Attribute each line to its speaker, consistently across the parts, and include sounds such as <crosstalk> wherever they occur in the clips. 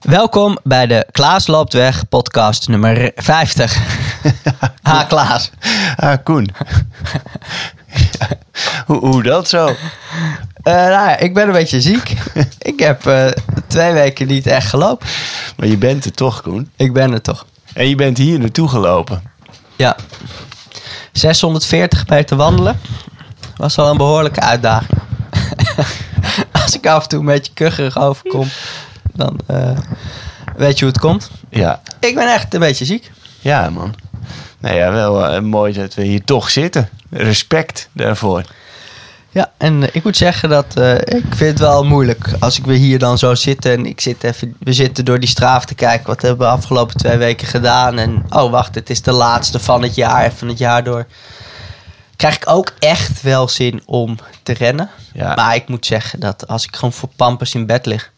Speaker 1: Welkom bij de Klaas loopt weg podcast nummer 50. <laughs> ha Klaas.
Speaker 2: Ah, Koen. <laughs> Hoe, hoe dat zo?
Speaker 1: Eh, nou ja, ik ben een beetje ziek. <laughs> ik heb eh, twee weken niet echt gelopen.
Speaker 2: Maar je bent er toch, Koen.
Speaker 1: Ik ben er toch.
Speaker 2: En je bent hier naartoe gelopen.
Speaker 1: Ja. 640 meter wandelen. Was wel een behoorlijke uitdaging. Als ik af en toe een beetje kucherig overkom, dan eh, weet je hoe het komt.
Speaker 2: Ja,
Speaker 1: Ik ben echt een beetje ziek.
Speaker 2: ja man. Nou ja, wel eh, mooi dat we hier toch zitten. Respect daarvoor.
Speaker 1: Ja, en eh, ik moet zeggen dat ik vind het wel moeilijk als ik weer hier dan zo zit en ik zit even, we zitten door die straaf te kijken. Wat hebben we afgelopen twee weken gedaan? En oh wacht, het is de laatste van het jaar en van het jaar door. Krijg ik ook echt wel zin om te rennen.
Speaker 2: Ja.
Speaker 1: Maar ik moet zeggen dat als ik gewoon voor pampers in bed lig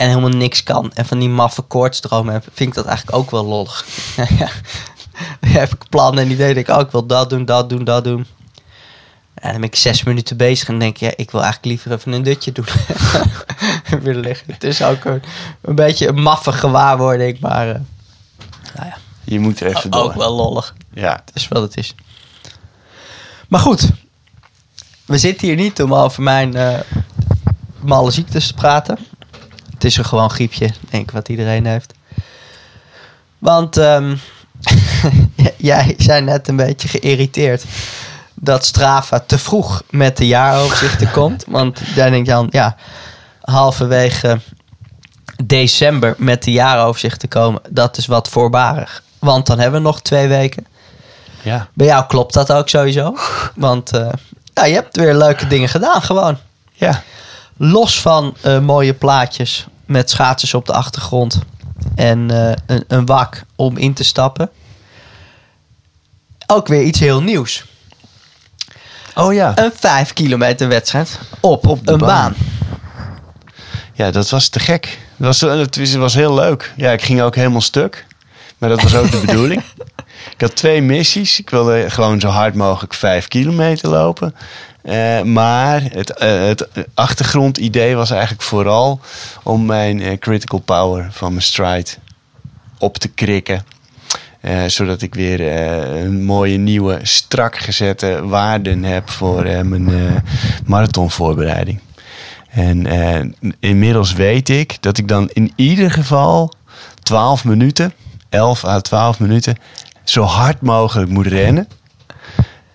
Speaker 1: en helemaal niks kan en van die maffe koortsdromen heb, vind ik dat eigenlijk ook wel lollig. <laughs> heb ik plannen en ideeën. Denk ik, oh, ik wil dat doen, dat doen, dat doen. En dan ben ik zes minuten bezig en denk ik, ja, ik wil eigenlijk liever even een dutje doen. <laughs> Weer liggen. Het is ook een, een beetje een maffe gewaarwording, maar uh, nou ja,
Speaker 2: Je moet er even door.
Speaker 1: ook wel lollig.
Speaker 2: Ja,
Speaker 1: Het is wat het is. Maar goed, we zitten hier niet om over mijn uh, malle ziektes te praten. Het is een gewoon griepje, denk ik, wat iedereen heeft. Want um, <laughs> jij zijn net een beetje geïrriteerd dat Strava te vroeg met de jaaroverzichten <laughs> komt. Want jij denkt dan, ja, halverwege december met de jaaroverzichten komen, dat is wat voorbarig. Want dan hebben we nog twee weken.
Speaker 2: ja.
Speaker 1: Bij jou klopt dat ook sowieso. <laughs> Want uh, ja, je hebt weer leuke dingen gedaan gewoon.
Speaker 2: Ja,
Speaker 1: Los van uh, mooie plaatjes met schaatsers op de achtergrond. En uh, een, een wak om in te stappen. Ook weer iets heel nieuws.
Speaker 2: Oh ja.
Speaker 1: Een 5 kilometer wedstrijd op, op
Speaker 2: de
Speaker 1: een
Speaker 2: baan.
Speaker 1: baan.
Speaker 2: Ja, dat was te gek. Dat was, het was- was heel leuk. Ja, ik ging ook helemaal stuk. Maar dat was ook de bedoeling. <laughs> Ik had twee missies. Ik wilde gewoon zo hard mogelijk vijf kilometer lopen. Eh, maar het, eh, het achtergrondidee was eigenlijk vooral om mijn eh, critical power van mijn stride op te krikken. Zodat ik weer een mooie nieuwe strak gezette waarden heb voor mijn marathonvoorbereiding. En inmiddels weet ik dat ik dan in ieder geval 12 minuten, 11 à 12 minuten, zo hard mogelijk moet rennen.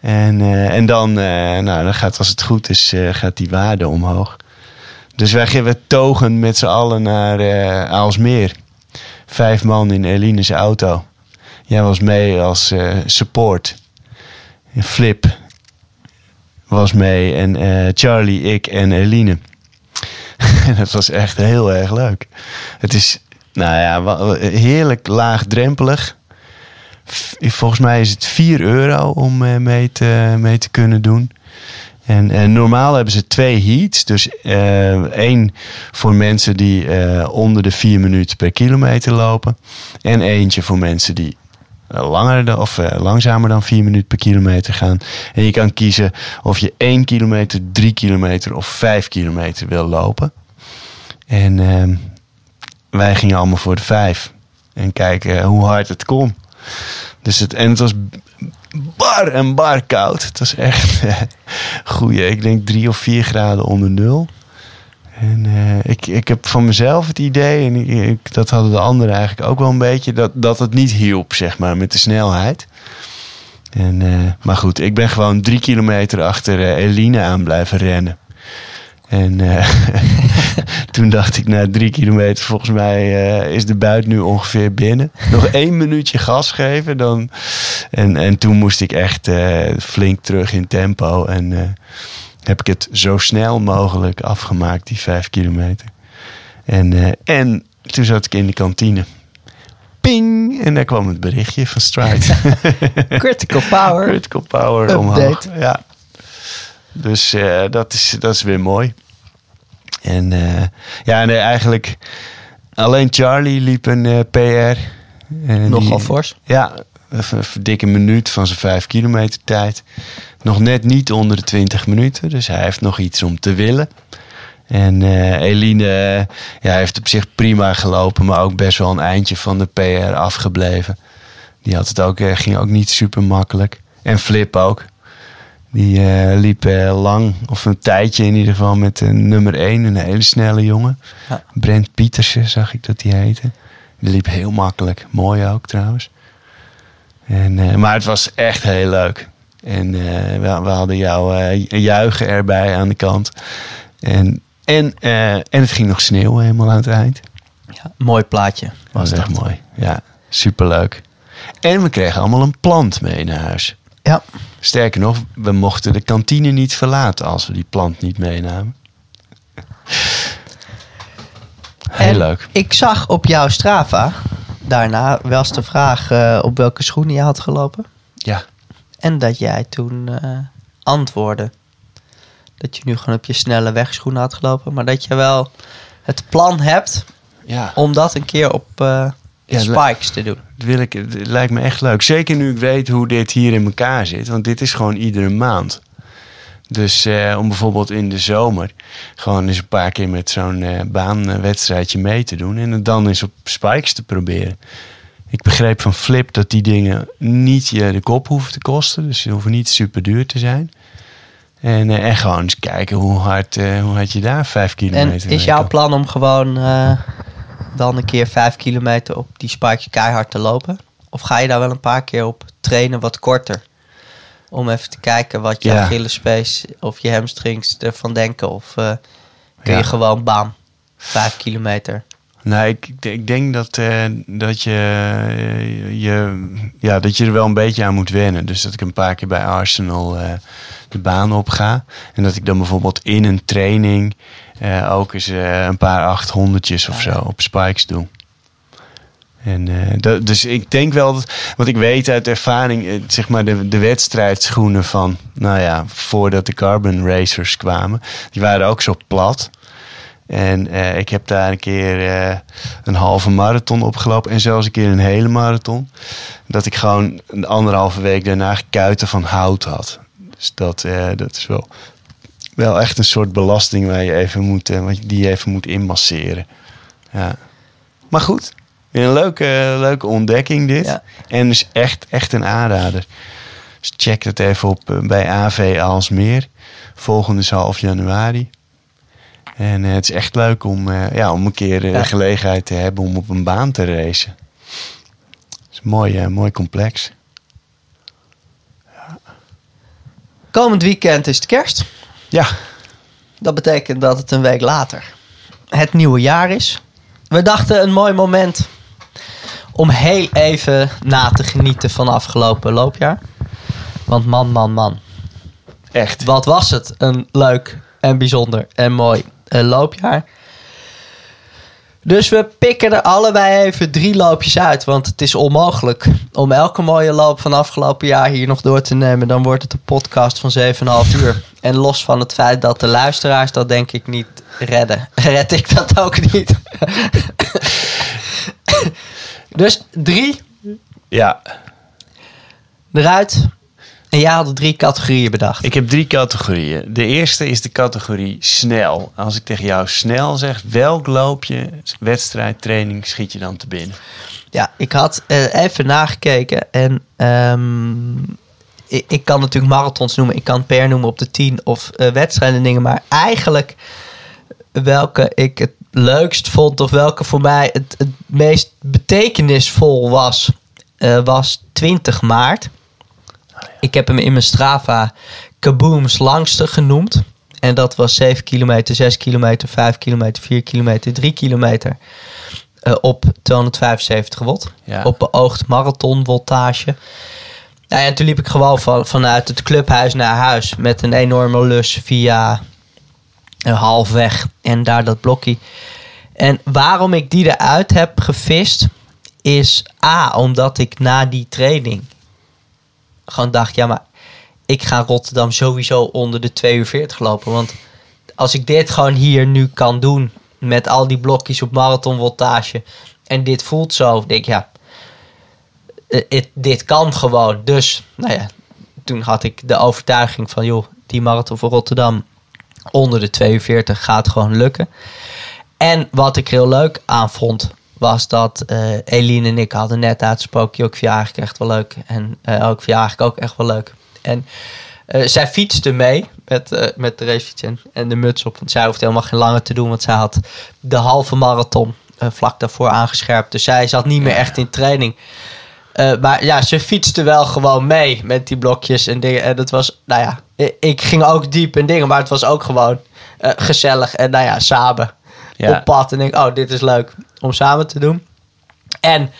Speaker 2: En, eh, en dan, eh, nou, dan gaat, als het goed is, eh, gaat die waarde omhoog. Dus wij gingen togen met z'n allen naar eh Aalsmeer. Vijf man in Eline's auto. Jij was mee als support. Flip was mee en Charlie, ik en Eline. <laughs> Dat was echt heel erg leuk. Het is, nou ja, heerlijk laagdrempelig. Volgens mij is het 4 euro om eh, mee te, mee te kunnen doen. En, en normaal hebben ze twee heats. Dus eh, één voor mensen die eh, onder de 4 minuten per kilometer lopen. En eentje voor mensen die eh, langer of eh, langzamer dan 4 minuten per kilometer gaan. En je kan kiezen of je 1 kilometer, 3 kilometer of 5 kilometer wil lopen. En ehm, wij gingen allemaal voor de 5. En kijken hoe hard het kon. Dus het, en het was bar en bar koud. Het was echt <laughs> goeie. Ik denk 3 of 4 graden onder nul. En eh, ik, ik heb van mezelf het idee, en ik, dat hadden de anderen eigenlijk ook wel een beetje, dat, dat het niet hielp, zeg maar, met de snelheid. En, eh, maar goed, ik ben gewoon drie kilometer achter eh, Eline aan blijven rennen. En <laughs> toen dacht ik, na drie kilometer, volgens mij eh, is de buit nu ongeveer binnen. <laughs> Nog één minuutje gas geven. Dan, en, en toen moest ik echt eh, flink terug in tempo. En eh, heb ik het zo snel mogelijk afgemaakt, die vijf kilometer. En, en toen zat ik in de kantine. Ping! En daar kwam het berichtje van Stride. <laughs>
Speaker 1: Critical power.
Speaker 2: Critical power
Speaker 1: Update.
Speaker 2: omhoog. Ja. Dus dat, is, dat is weer mooi. En eh, ja, nee, eigenlijk alleen Charlie liep een eh, PR.
Speaker 1: Nogal fors.
Speaker 2: Ja, een dikke minuut van zijn vijf kilometer tijd. Nog net niet onder de 20 minuten, dus hij heeft nog iets om te willen. En eh, Eline ja, heeft op zich prima gelopen, maar ook best wel een eindje van de PR afgebleven. Die had het ook, ging ook niet super makkelijk. En Flip ook. Die eh, liep eh, lang, of een tijdje in ieder geval, met een nummer 1, een hele snelle jongen.
Speaker 1: Ja.
Speaker 2: Brent Pietersen zag ik dat die heette. Die liep heel makkelijk. Mooi ook trouwens. En, maar het was echt heel leuk. En we, we hadden jouw juichen erbij aan de kant. En, en, en het ging nog sneeuwen helemaal aan het eind.
Speaker 1: Ja, mooi plaatje.
Speaker 2: Was
Speaker 1: Was
Speaker 2: echt
Speaker 1: dat.
Speaker 2: mooi. Ja, superleuk. En we kregen allemaal een plant mee naar huis.
Speaker 1: Ja.
Speaker 2: Sterker nog, we mochten de kantine niet verlaten als we die plant niet meenamen. Heel
Speaker 1: En
Speaker 2: leuk.
Speaker 1: Ik zag op jouw Strava daarna wel eens de vraag eh, op welke schoenen je had gelopen.
Speaker 2: Ja.
Speaker 1: En dat jij toen eh, antwoordde dat je nu gewoon op je snelle wegschoenen had gelopen. Maar dat je wel het plan hebt
Speaker 2: Ja.
Speaker 1: om dat een keer op eh,
Speaker 2: Ja,
Speaker 1: spikes te doen.
Speaker 2: Dat wil ik, het lijkt me echt leuk. Zeker nu ik weet hoe dit hier in elkaar zit. Want dit is gewoon iedere maand. Dus eh, om bijvoorbeeld in de zomer gewoon eens een paar keer met zo'n eh, baanwedstrijdje mee te doen. En het dan eens op spikes te proberen. Ik begreep van Flip dat die dingen niet je de kop hoeven te kosten. Dus ze hoeven niet super duur te zijn. En, en gewoon eens kijken hoe hard, hoe hard je daar vijf
Speaker 1: En
Speaker 2: kilometer
Speaker 1: is
Speaker 2: mee
Speaker 1: jouw plan om gewoon dan een keer vijf kilometer op die spikes keihard te lopen? Of ga je daar wel een paar keer op trainen wat korter? Om even te kijken wat je
Speaker 2: Ja.
Speaker 1: Of je hamstrings ervan denken. Of eh, kun
Speaker 2: Ja.
Speaker 1: je gewoon bam, vijf kilometer.
Speaker 2: Nou, ik, ik denk dat, eh, dat, je, eh, je, ja, dat je er wel een beetje aan moet wennen. Dus dat ik een paar keer bij Arsenal de baan op ga. En dat ik dan bijvoorbeeld in een training eh, ook eens eh, een paar achthonderdjes of
Speaker 1: Ja,
Speaker 2: zo op spikes doe. En, eh, dat, dus ik denk wel dat, want ik weet uit ervaring, zeg maar de, de wedstrijdschoenen van, nou ja, voordat de Carbon Racers kwamen, die waren ook zo plat. En ik heb daar een keer een halve marathon opgelopen. En zelfs een keer een hele marathon. Dat ik gewoon een anderhalve week daarna kuiten van hout had. Dus dat, dat is wel, wel echt een soort belasting waar je even moet, eh, die je even moet inmasseren. Ja. Maar goed, een leuke, leuke ontdekking dit.
Speaker 1: Ja.
Speaker 2: En dus echt, echt een aanrader. Dus check het even op eh, bij AV Aalsmeer. Volgende is half januari. En eh, het is echt leuk om, ja, om een keer
Speaker 1: Ja.
Speaker 2: de gelegenheid te hebben om op een baan te racen. Het is mooi, mooi complex.
Speaker 1: Komend weekend is het kerst.
Speaker 2: Ja,
Speaker 1: Dat betekent dat het een week later het nieuwe jaar is. We dachten een mooi moment om heel even na te genieten van afgelopen loopjaar. Want man, man, man.
Speaker 2: echt.
Speaker 1: Wat was het een leuk en bijzonder en mooi eh, loopjaar. Dus we pikken er allebei even drie loopjes uit. Want het is onmogelijk om elke mooie loop van afgelopen jaar hier nog door te nemen. Dan wordt het een podcast van 7,5 uur. En los van het feit dat de luisteraars dat denk ik niet redden. <laughs> Red ik dat ook niet. <laughs> dus drie
Speaker 2: Ja,
Speaker 1: eruit. En jij had drie categorieën bedacht.
Speaker 2: ik heb drie categorieën. De eerste is de categorie snel. Als ik tegen jou snel zeg, welk loopje, wedstrijd, training schiet je dan te binnen?
Speaker 1: Ja, ik had eh, even nagekeken en ehm, ik, ik kan natuurlijk marathons noemen, ik kan per noemen op de 10 of eh, wedstrijden en dingen, maar eigenlijk welke ik het leukst vond of welke voor mij het, het meest betekenisvol was, eh, was 20 maart. Ik heb hem in mijn Strava Kabooms langste genoemd. En dat was 7 kilometer, 6 kilometer, 5 kilometer, 4 kilometer, 3 kilometer. eh, op 275 watt.
Speaker 2: Ja.
Speaker 1: Op beoogd marathonvoltage. Nou ja, en toen liep ik gewoon van, vanuit het clubhuis naar huis. Met een enorme lus via uh, halfweg. En daar dat blokje. En waarom ik die eruit heb gevist. Is A, omdat ik na die training gewoon dacht, ja, maar ik ga Rotterdam sowieso onder de 2 uur 40 lopen. Want als ik dit gewoon hier nu kan doen met al die blokjes op marathonvoltage en dit voelt zo, denk ik, ja, eh, dit kan gewoon. Dus, nou ja, toen had ik de overtuiging van, joh, die marathon voor Rotterdam Onder de 42 gaat gewoon lukken. En wat ik heel leuk aan vond, was dat eh Eline en ik hadden net uitgesproken, ook vind je eigenlijk echt wel leuk. En eh ook eigenlijk ook echt wel leuk. En eh, zij fietste mee met, eh, met de racefiets en, en de muts op. Want zij hoefde helemaal geen lange te doen, want zij had de halve marathon vlak daarvoor aangescherpt. Dus zij zat niet meer echt in training. Maar ja, ze fietste wel gewoon mee met die blokjes en dingen. En dat was, nou ja, ik ging ook diep in dingen, maar het was ook gewoon gezellig. En nou ja, samen
Speaker 2: Ja.
Speaker 1: op pad. En denk, oh, dit is leuk om samen te doen. En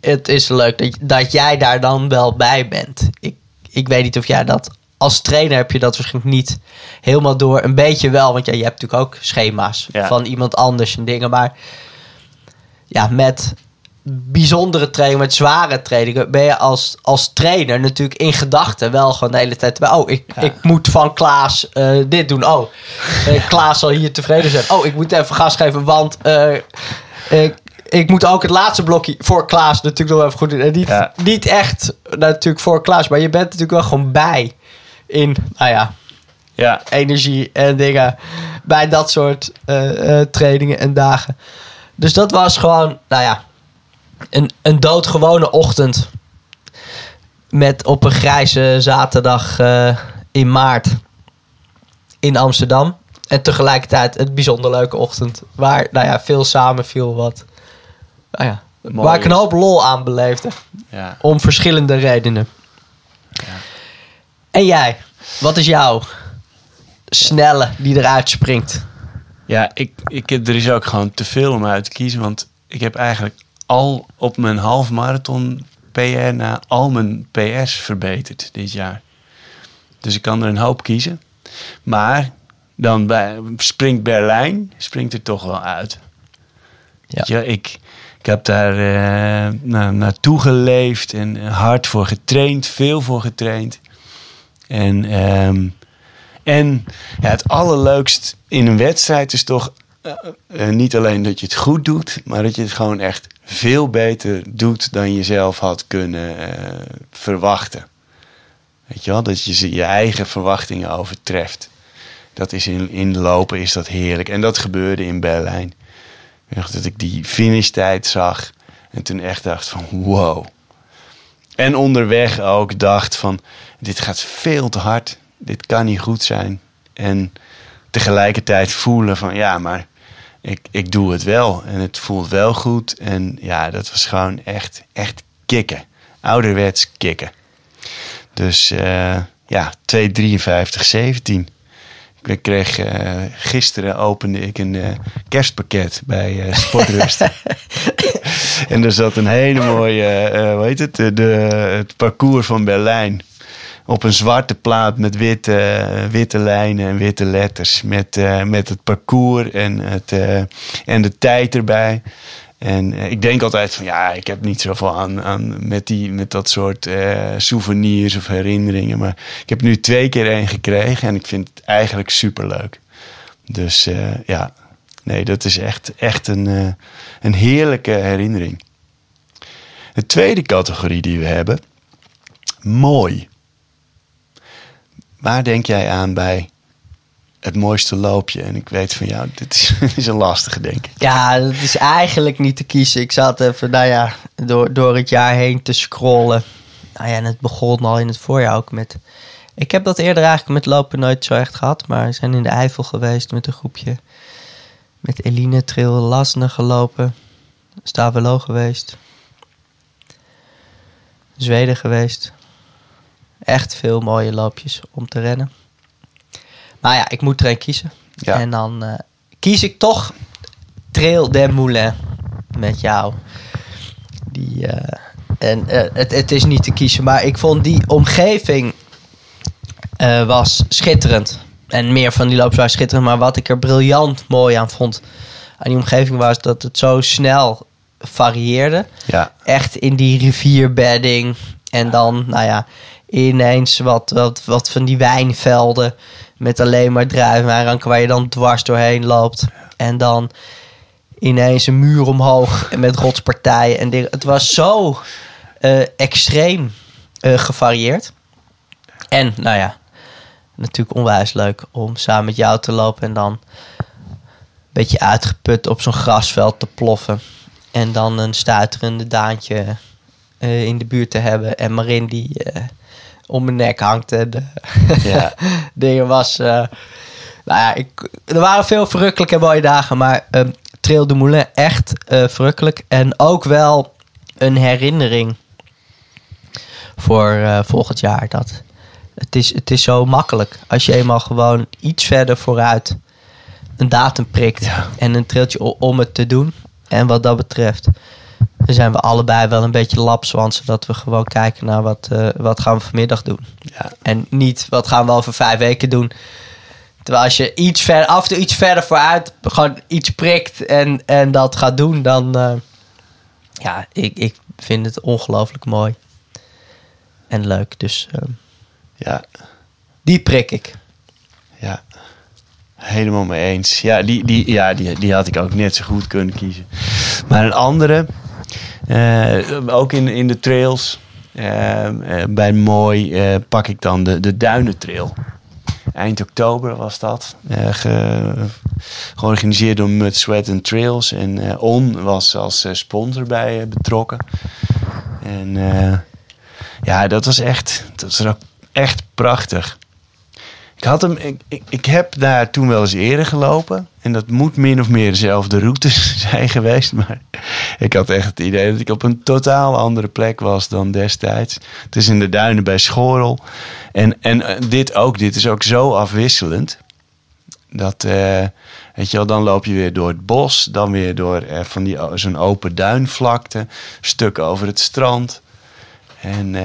Speaker 1: het is leuk dat, dat jij daar dan wel bij bent. Ik, ik weet niet of jij dat... Als trainer heb je dat waarschijnlijk niet helemaal door. Een beetje wel, want ja, je hebt natuurlijk ook schema's
Speaker 2: Ja.
Speaker 1: van iemand anders en dingen. Maar ja, met bijzondere trainingen, met zware trainingen, ben je als, als trainer natuurlijk in gedachten wel gewoon de hele tijd bij. Oh, ik,
Speaker 2: Ja.
Speaker 1: ik moet van Klaas eh, dit doen. Oh, eh, Klaas zal hier tevreden zijn. Oh, ik moet even gas geven, want eh, ik, ik moet ook het laatste blokje voor Klaas natuurlijk nog even goed doen. En niet,
Speaker 2: Ja.
Speaker 1: niet echt natuurlijk voor Klaas, maar je bent natuurlijk wel gewoon bij in, nou ja,
Speaker 2: Ja,
Speaker 1: energie en dingen bij dat soort trainingen en dagen. Dus dat was gewoon, nou ja, een, een doodgewone ochtend. Met op een grijze zaterdag eh, in maart in Amsterdam. En tegelijkertijd een bijzonder leuke ochtend. Waar, nou ja, veel samenviel wat. Nou ja,
Speaker 2: Mooi
Speaker 1: waar ik een hoop lol aan beleefde.
Speaker 2: ja.
Speaker 1: Om verschillende redenen. En jij, wat is jouw snelle die eruit springt?
Speaker 2: Ja, ik, ik, er is ook gewoon te veel om uit te kiezen. Want ik heb eigenlijk al op mijn half marathon PR na al mijn PR's verbeterd dit jaar. Dus ik kan er een hoop kiezen. Maar dan bij, springt Berlijn springt er toch wel uit.
Speaker 1: Ja.
Speaker 2: Je, ik, ik heb daar eh, na, naartoe geleefd en hard voor getraind, veel voor getraind. En, ehm, en ja, het allerleukst in een wedstrijd is toch eh, niet alleen dat je het goed doet, maar dat je het gewoon echt veel beter doet dan je zelf had kunnen verwachten. Weet je wel, dat je je eigen verwachtingen overtreft. Dat is in, lopen is dat heerlijk. En dat gebeurde in Berlijn. Dat ik die finishtijd zag en toen echt dacht van wow. En onderweg ook dacht van dit gaat veel te hard. Dit kan niet goed zijn. En tegelijkertijd voelen van ja, maar ik, ik doe het wel. En het voelt wel goed. En ja, dat was gewoon echt, echt kicken. Ouderwets kicken. Dus eh, ja, 2,53,17. Ik kreeg gisteren opende ik een eh, kerstpakket bij eh, Sportrust. <laughs> en er zat een hele mooie, hoe heet het, de, het parcours van Berlijn. Op een zwarte plaat met witte, witte lijnen en witte letters. Met, eh, met het parcours en, het, eh, en de tijd erbij. En eh, ik denk altijd van ja, ik heb niet zoveel aan, aan met, die, met dat soort souvenirs of herinneringen. Maar ik heb nu twee keer één gekregen en ik vind het eigenlijk superleuk. Dus ja, nee, dat is echt, echt een, een heerlijke herinnering. De tweede categorie die we hebben, mooi. Waar denk jij aan bij het mooiste loopje? En ik weet van jou, <laughs> dit is, een lastige, denk ik.
Speaker 1: Ja, dat is eigenlijk niet te kiezen. Ik zat even, nou ja, door, door het jaar heen te scrollen. Nou ja, en het begon al in het voorjaar ook met... Ik heb dat eerder eigenlijk met lopen nooit zo echt gehad. Maar we zijn in de Eifel geweest met een groepje. Met Eline Trail Lasne gelopen. Stavelo geweest. Zweden geweest. Echt veel mooie loopjes om te rennen. Maar ja, ik moet er een kiezen.
Speaker 2: Ja.
Speaker 1: En dan eh, kies ik toch Trail des Moulins met jou. Die, eh, en eh, het, het is niet te kiezen, maar ik vond die omgeving was schitterend. En meer van die loops waren schitterend. Maar wat ik er briljant mooi aan vond aan die omgeving was dat het zo snel varieerde
Speaker 2: Ja,
Speaker 1: echt in die rivierbedding. En dan, nou ja, ineens wat, wat, wat van die wijnvelden. Met alleen maar druivenranken waar je dan dwars doorheen loopt. En dan ineens een muur omhoog en met rotspartijen en dingen. Het was zo eh, extreem eh, gevarieerd. En, nou ja, natuurlijk onwijs leuk om samen met jou te lopen en dan een beetje uitgeput op zo'n grasveld te ploffen. En dan een stuiterende daantje eh, in de buurt te hebben. En Marin die om mijn nek hangt. En de
Speaker 2: Ja. <laughs>
Speaker 1: dingen was... eh, nou ja, ik, er waren veel verrukkelijke en mooie dagen. Maar ehm Trail de Moulin echt eh, verrukkelijk. En ook wel een herinnering voor eh, volgend jaar. Dat het, is, het is zo makkelijk. Als je eenmaal gewoon iets verder vooruit een datum prikt.
Speaker 2: Ja.
Speaker 1: En een trailtje om het te doen. En wat dat betreft zijn we allebei wel een beetje lapswansen. Dat we gewoon kijken naar wat, eh, wat gaan we vanmiddag doen.
Speaker 2: Ja.
Speaker 1: En niet wat gaan we over vijf weken doen. Terwijl als je iets ver, af en toe iets verder vooruit gewoon iets prikt en, en dat gaat doen, dan eh, ja, ik, ik vind het ongelooflijk mooi. En leuk. Dus eh,
Speaker 2: ja.
Speaker 1: die prik ik.
Speaker 2: Ja, helemaal mee eens. Ja, die, die, ja die, die had ik ook net zo goed kunnen kiezen. Maar een andere, ook in, in de trails, eh, eh, bij Mooi eh, pak ik dan de, de Duinentrail. Eind oktober was dat. eh, ge- georganiseerd door Mud, Sweat and Trails. En eh, On was als eh, sponsor bij eh, betrokken. En eh, ja, dat was echt, dat was echt prachtig. Ik, had hem, ik, ik, ik heb daar toen wel eens eerder gelopen. En dat moet min of meer dezelfde route <laughs> zijn geweest. Maar ik had echt het idee dat ik op een totaal andere plek was dan destijds. Het is in de duinen bij Schorel. En, en eh, dit ook, dit is ook zo afwisselend. Dat, eh, weet je wel, dan loop je weer door het bos. Dan weer door eh, van die, zo'n open duinvlakte. Stukken over het strand. En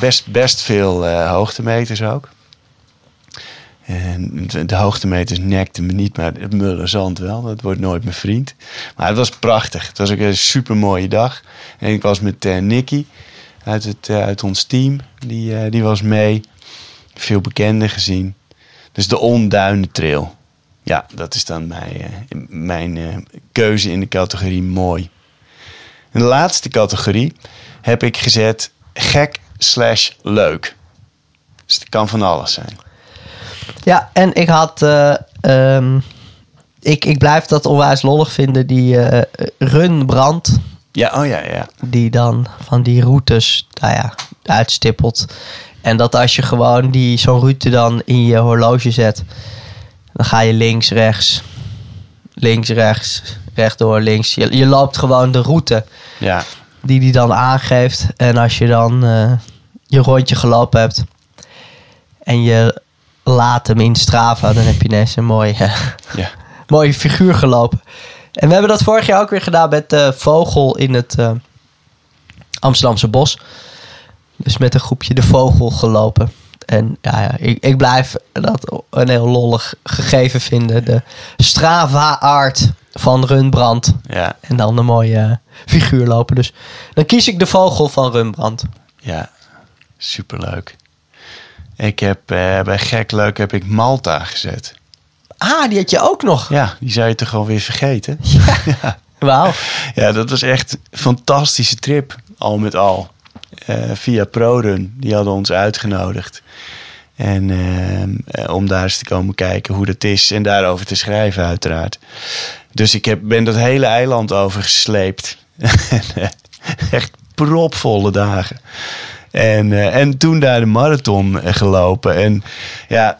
Speaker 2: best, best veel hoogtemeters ook. En de- hoogtemeters nekten me niet, maar het mulle zand wel. Dat wordt nooit mijn vriend. Maar het was prachtig. Het was ook een super mooie dag. En ik was met eh Nicky uit, het, eh, uit ons team. Die, eh, die was mee. Veel bekenden gezien. Dus de Onduinentrail. Ja, dat is dan mijn, mijn keuze in de categorie mooi. In de laatste categorie heb ik gezet gek slash leuk. Dus het kan van alles zijn.
Speaker 1: Ja, en ik had. eh, ehm, ik, ik blijf dat onwijs lollig vinden, die eh runbrand.
Speaker 2: Ja, oh ja, ja.
Speaker 1: Die dan van die routes, nou ja, uitstippelt. En dat als je gewoon die zo'n route dan in je horloge zet, dan ga je links, rechts, links, rechts, rechtdoor, links. Je, je loopt gewoon de route
Speaker 2: Ja,
Speaker 1: die die dan aangeeft. En als je dan eh, je rondje gelopen hebt en je laat hem in Strava, dan heb je ineens een mooie,
Speaker 2: ja. <laughs>
Speaker 1: mooie figuur gelopen. En we hebben dat vorig jaar ook weer gedaan met de vogel in het eh, Amsterdamse bos. Dus met een groepje de vogel gelopen. En ja, ja ik, ik blijf dat een heel lollig gegeven vinden. De Strava-art van Runbrand.
Speaker 2: ja,
Speaker 1: En dan een mooie eh, figuur lopen. Dus dan kies ik de vogel van Rembrandt.
Speaker 2: ja. Superleuk. Ik heb eh, bij gek leuk heb ik Malta gezet.
Speaker 1: Ah, die had je ook nog.
Speaker 2: Ja, die zou je toch alweer vergeten? <laughs>
Speaker 1: Ja. Wauw.
Speaker 2: Ja, dat was echt een fantastische trip, al met al. Eh, via ProRun, die hadden ons uitgenodigd. En eh, om daar eens te komen kijken hoe dat is en daarover te schrijven uiteraard. Dus ik heb, ben dat hele eiland overgesleept. <laughs> Echt propvolle dagen. En, eh, en toen daar de marathon gelopen. En ja,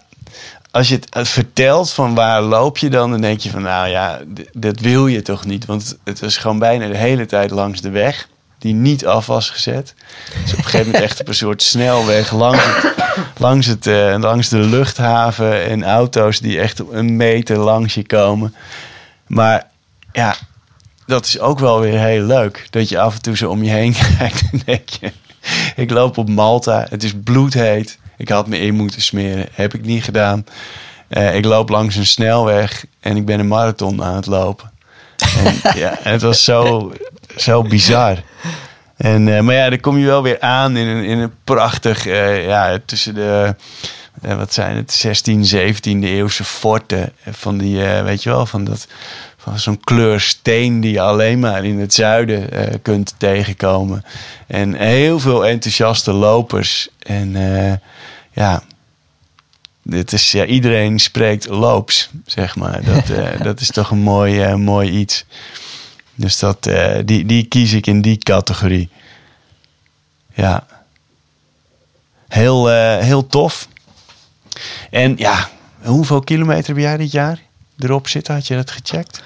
Speaker 2: als je het eh, vertelt van waar loop je dan, dan denk je van nou ja, dat wil je toch niet. Want het was gewoon bijna de hele tijd langs de weg die niet af was gezet. Dus op een gegeven moment echt op een soort snelweg langs, het, langs, het, eh, langs de luchthaven en auto's die echt een meter langs je komen. Maar ja, dat is ook wel weer heel leuk. Dat je af en toe zo om je heen <laughs> kijkt en denk je... Ik loop op Malta, het is bloedheet. Ik had me in moeten smeren, heb ik niet gedaan. Eh, ik loop langs een snelweg en ik ben een marathon aan het lopen. En, <laughs> ja, het was zo, zo bizar. En, eh, maar ja, dan kom je wel weer aan in een, in een prachtig... eh, ja, tussen de... wat zijn het? 16, 17e eeuwse forten. Van die, weet je wel, van dat... Van zo'n kleur steen die je alleen maar in het zuiden eh, kunt tegenkomen. En heel veel enthousiaste lopers. En eh, ja, dit is, ja, iedereen spreekt loops, zeg maar. Dat, eh, <laughs> dat is toch een mooi, mooi iets. Dus dat, die, die kies ik in die categorie. Ja. Heel, heel tof. En ja, hoeveel kilometer heb jij dit jaar erop zitten? Had je dat gecheckt?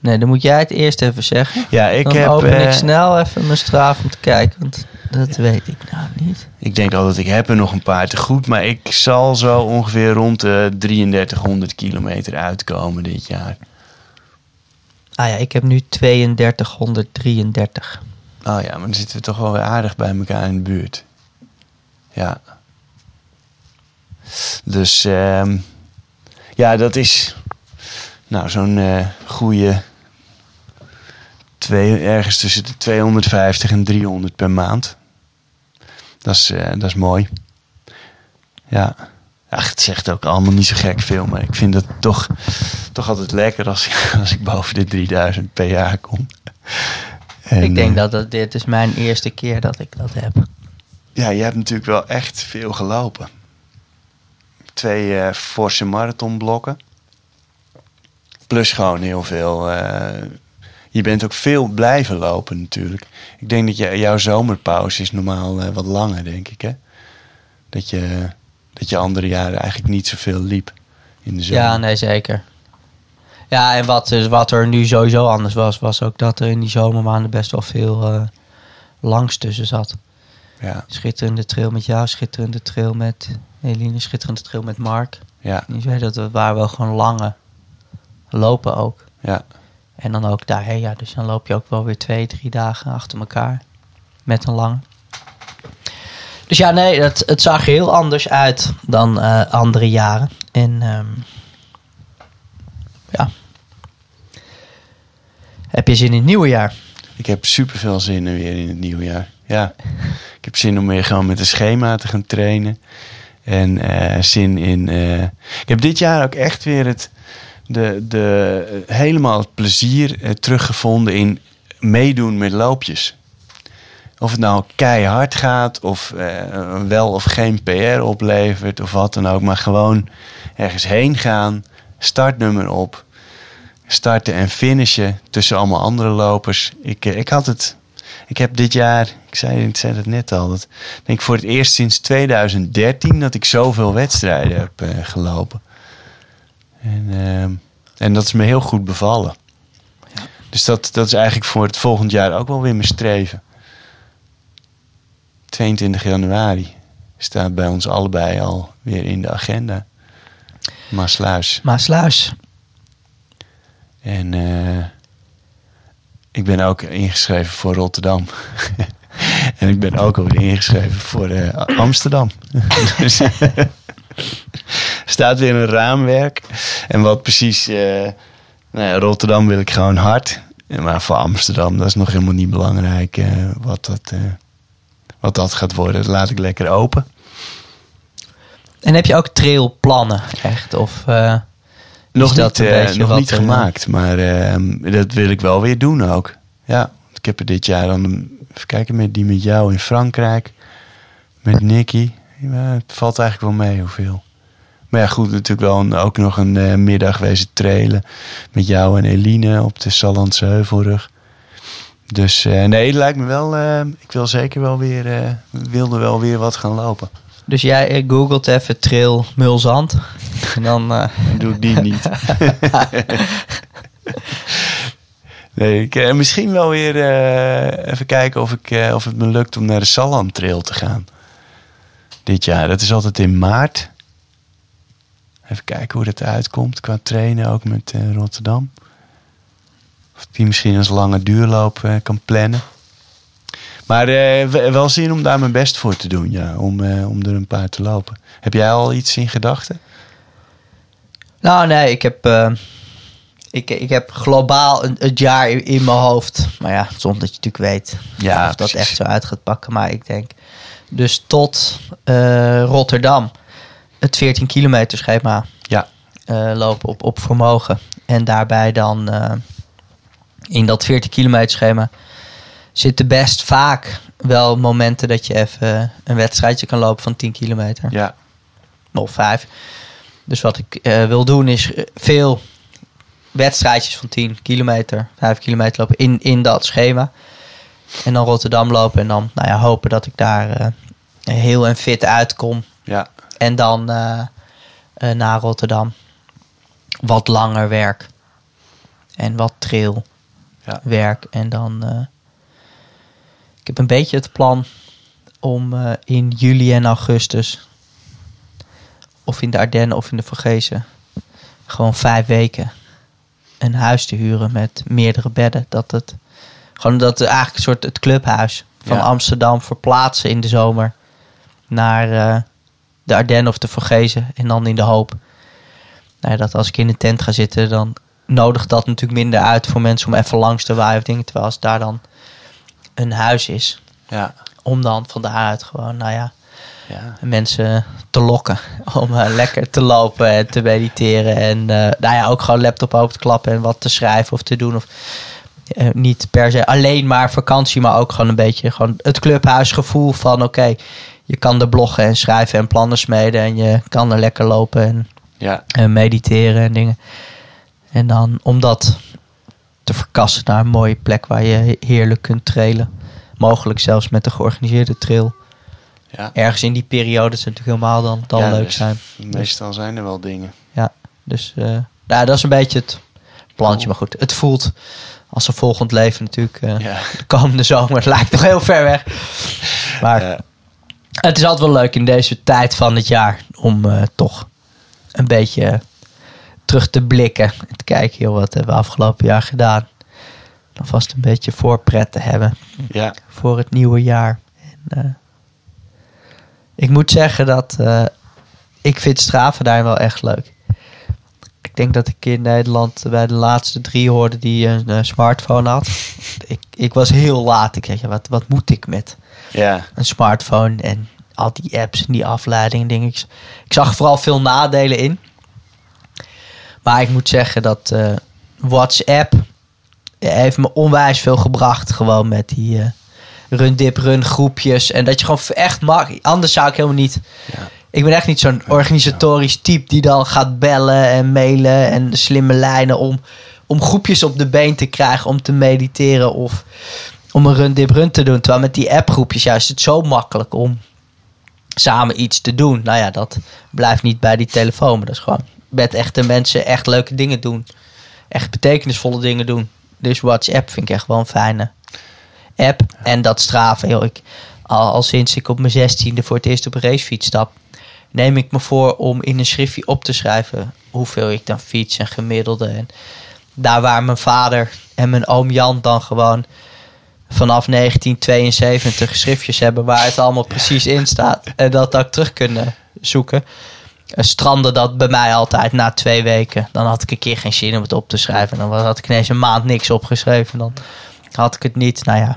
Speaker 1: Nee, dan moet jij het eerst even zeggen.
Speaker 2: Ja, ik
Speaker 1: dan
Speaker 2: heb...
Speaker 1: open ik
Speaker 2: eh,
Speaker 1: snel even mijn straaf om te kijken. Want dat weet ik nou niet.
Speaker 2: Ik denk altijd, ik heb er nog een paar te goed. Maar ik zal zo ongeveer rond de 3300 kilometer uitkomen dit jaar.
Speaker 1: Ah ja, ik heb nu 3233.
Speaker 2: Oh ja, maar dan zitten we toch wel weer aardig bij elkaar in de buurt. Ja. Dus ehm, ja, dat is nou zo'n eh goede twee, ergens tussen de 250 en 300 per maand. Dat is, eh, dat is mooi. Ja. Ach, het zegt ook allemaal niet zo gek veel, maar ik vind het toch, toch altijd lekker als, ik- <laughs> als ik boven de 3000 per jaar kom. En,
Speaker 1: ik denk
Speaker 2: eh,
Speaker 1: dat dit is mijn eerste keer dat ik dat heb.
Speaker 2: Ja, je hebt natuurlijk wel echt veel gelopen. Twee eh, forse marathonblokken. Plus gewoon heel veel. eh, je bent ook veel blijven lopen natuurlijk. Ik denk dat je, jouw zomerpauze is normaal eh, wat langer, denk ik. Hè? Dat, je, dat je andere jaren eigenlijk niet zoveel liep in de zomer.
Speaker 1: Ja, nee, zeker. Ja, en wat, dus wat er nu sowieso anders was, was ook dat er in die zomermaanden best wel veel eh, langs tussen zat.
Speaker 2: ja,
Speaker 1: Schitterende trail met jou, schitterende trail met Eline, schitterende trail met Mark.
Speaker 2: ja,
Speaker 1: dat waren wel gewoon lange lopen ook.
Speaker 2: ja.
Speaker 1: En dan ook daar, hè, ja, dus dan loop je ook wel weer twee, drie dagen achter elkaar met een lange. Dus ja, nee, het, het zag er heel anders uit dan eh, andere jaren. En ehm, ja. Heb je zin in het nieuwe jaar?
Speaker 2: Ik heb super veel zin in weer in het nieuwe jaar. Ja, ik heb zin om weer gewoon met een schema te gaan trainen. En eh, zin in. eh, ik heb dit jaar ook echt weer het, de, de, helemaal het plezier eh, teruggevonden in meedoen met loopjes. Of het nou keihard gaat, of eh, wel of geen PR oplevert, of wat dan ook. Maar gewoon ergens heen gaan, startnummer op, starten en finishen tussen allemaal andere lopers. Ik, eh, ik had het. Ik heb dit jaar, ik zei, ik zei het net al, dat ik denk voor het eerst sinds 2013 dat ik zoveel wedstrijden heb gelopen. En, ehm, en dat is me heel goed bevallen. Dus dat, dat is eigenlijk voor het volgend jaar ook wel weer mijn streven. 22 januari staat bij ons allebei al weer in de agenda. Maasluis.
Speaker 1: Maasluis.
Speaker 2: En eh, ik ben ook ingeschreven voor Rotterdam. <laughs> en ik ben ook alweer ingeschreven voor eh, Amsterdam. <laughs> dus staat weer een raamwerk. En wat precies... eh, nou ja, Rotterdam wil ik gewoon hard. Maar voor Amsterdam, dat is nog helemaal niet belangrijk eh, wat, dat, eh, wat dat gaat worden. Dat laat ik lekker open.
Speaker 1: En heb je ook trailplannen echt? Of,
Speaker 2: Nog niet, nog niet gemaakt, maar ehm, dat wil ik wel weer doen ook. Ja, ik heb er dit jaar dan, even kijken, met die met jou in Frankrijk, met Nicky. Ja, het valt eigenlijk wel mee hoeveel. Maar ja, goed, natuurlijk wel een- ook nog een eh, middag wezen trailen met jou en Eline op de Sallandse Heuvelrug. Dus eh, nee, het lijkt me wel, eh, ik wil zeker wel weer, eh, wilde wel weer wat gaan lopen.
Speaker 1: Dus jij eh, googelt even trail Mulzand. En dan... eh,
Speaker 2: Dan <laughs> doe ik die niet. <laughs> nee, ik, eh, misschien wel weer eh, even kijken of, ik, eh, of het me lukt om naar de Salland Trail te gaan. Dit jaar. Dat is altijd in maart. Even kijken hoe dat uitkomt qua trainen ook met eh, Rotterdam. Of die misschien als lange duurloop eh, kan plannen. Maar eh, wel zin om daar mijn best voor te doen, ja. Om, om er een paar te lopen. Heb jij al iets in gedachten?
Speaker 1: Nou, nee, ik heb, ik, ik heb globaal een, het jaar in, in mijn hoofd. Maar ja, zonder dat je natuurlijk weet
Speaker 2: Ja,
Speaker 1: of dat
Speaker 2: precies.
Speaker 1: echt zo uit gaat pakken. Maar ik denk dus tot Rotterdam het 14 kilometer schema
Speaker 2: Ja.
Speaker 1: eh, lopen op, op vermogen. En daarbij dan eh, in dat 14 kilometer schema zitten best vaak wel momenten dat je even een wedstrijdje kan lopen van 10 kilometer.
Speaker 2: Ja.
Speaker 1: Of vijf. Dus wat ik eh, wil doen is veel wedstrijdjes van 10 kilometer, 5 kilometer lopen in, in dat schema. En dan Rotterdam lopen en dan nou ja, hopen dat ik daar heel en fit uitkom.
Speaker 2: Ja.
Speaker 1: En dan eh, eh, naar Rotterdam wat langer werk. En wat trail
Speaker 2: Ja.
Speaker 1: werk. En dan... eh, ik heb een beetje het plan om in juli en augustus... of in de Ardennen of in de Vogezen... gewoon vijf weken een huis te huren met meerdere bedden. Dat het gewoon dat het eigenlijk een soort het clubhuis van
Speaker 2: Ja.
Speaker 1: Amsterdam verplaatsen in de zomer naar de Ardennen of de Vogezen. En dan in de hoop nou ja, dat als ik in een tent ga zitten, dan nodigt dat natuurlijk minder uit voor mensen om even langs te waaien of dingen. Terwijl als daar dan een huis is,
Speaker 2: Ja.
Speaker 1: om dan van daaruit gewoon, nou ja,
Speaker 2: Ja.
Speaker 1: mensen te lokken <laughs> om eh, lekker te lopen en te mediteren. En eh, nou ja, ook gewoon laptop open te klappen en wat te schrijven of te doen. Of eh, niet per se alleen maar vakantie, maar ook gewoon een beetje gewoon het clubhuisgevoel van oké, je kan er bloggen en schrijven en plannen smeden en je kan er lekker lopen en
Speaker 2: Ja.
Speaker 1: en mediteren en dingen. En dan om dat te verkassen naar een mooie plek waar je heerlijk kunt trailen. Mogelijk zelfs met een georganiseerde trail.
Speaker 2: Ja.
Speaker 1: Ergens in die periode het natuurlijk helemaal dan, dan
Speaker 2: Ja,
Speaker 1: leuk
Speaker 2: dus
Speaker 1: zijn.
Speaker 2: Meestal zijn er wel dingen.
Speaker 1: Ja, dus uh, nou, dat is een beetje het plantje. Maar goed, het voelt als een volgend leven natuurlijk. Uh,
Speaker 2: Ja.
Speaker 1: De komende zomer lijkt nog heel ver weg. <laughs> Maar. Het is altijd wel leuk in deze tijd van het jaar om uh, toch een beetje terug te blikken. En te kijken, joh, wat hebben we afgelopen jaar gedaan. Dan vast een beetje voorpret te hebben
Speaker 2: Ja.
Speaker 1: voor het nieuwe jaar. En, uh, ik moet zeggen dat uh, ik vind Straven daar wel echt leuk. Ik denk dat ik in Nederland bij de laatste drie hoorde die een uh, smartphone had. ik, ik was heel laat. Ik zeg, ja, wat, wat moet ik met
Speaker 2: Ja.
Speaker 1: een smartphone en al die apps en die afleidingen dingen. Ik, zag vooral veel nadelen in. Maar ik moet zeggen dat uh, WhatsApp heeft me onwijs veel gebracht. Gewoon met die uh, run dip run groepjes. En dat je gewoon echt mag. Anders zou ik helemaal niet...
Speaker 2: Ja.
Speaker 1: Ik ben echt niet zo'n organisatorisch type die dan gaat bellen en mailen en slimme lijnen om, om groepjes op de been te krijgen om te mediteren of om een run dip run te doen. Terwijl met die appgroepjes juist is het zo makkelijk om samen iets te doen. Nou ja, dat blijft niet bij die telefoon, maar dat is gewoon met echte mensen echt leuke dingen doen. Echt betekenisvolle dingen doen. Dus WhatsApp vind ik echt wel een fijne app. En dat straven, joh, ik, al, al sinds ik op mijn zestiende voor het eerst op een racefiets stap, neem ik me voor om in een schriftje op te schrijven hoeveel ik dan fiets en gemiddelde. En daar waar mijn vader en mijn oom Jan dan gewoon vanaf 1972 schriftjes hebben waar het allemaal precies in staat. En dat ook terug kunnen zoeken. Strandde dat bij mij altijd na twee weken. Dan had ik een keer geen zin om het op te schrijven. Dan had ik ineens een maand niks opgeschreven. Dan had ik het niet. Nou ja,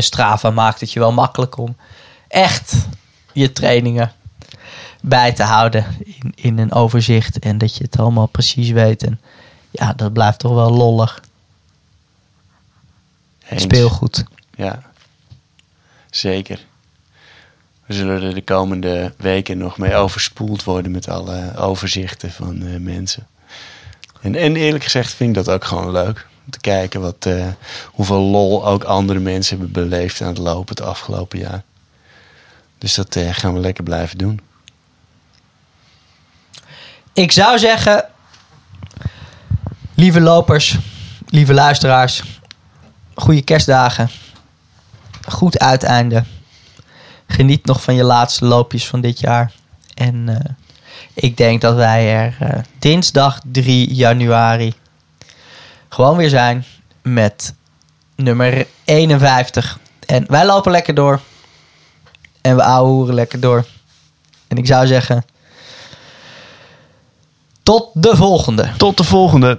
Speaker 1: Strava maakt het je wel makkelijk om echt je trainingen bij te houden in, in een overzicht. En dat je het allemaal precies weet. En ja, dat blijft toch wel lollig.
Speaker 2: Eens.
Speaker 1: Speelgoed.
Speaker 2: Ja, zeker. We zullen er de komende weken nog mee overspoeld worden met alle overzichten van uh, mensen. En, en eerlijk gezegd vind ik dat ook gewoon leuk. Om te kijken wat, uh, hoeveel lol ook andere mensen hebben beleefd aan het lopen het afgelopen jaar. Dus dat uh, gaan we lekker blijven doen.
Speaker 1: Ik zou zeggen, lieve lopers, lieve luisteraars, goede kerstdagen. Goed uiteinde. Geniet nog van je laatste loopjes van dit jaar. En uh, ik denk dat wij er uh, dinsdag 3 januari gewoon weer zijn met nummer 51. En wij lopen lekker door. En we ouwehoeren lekker door. En ik zou zeggen, tot de volgende.
Speaker 2: Tot de volgende.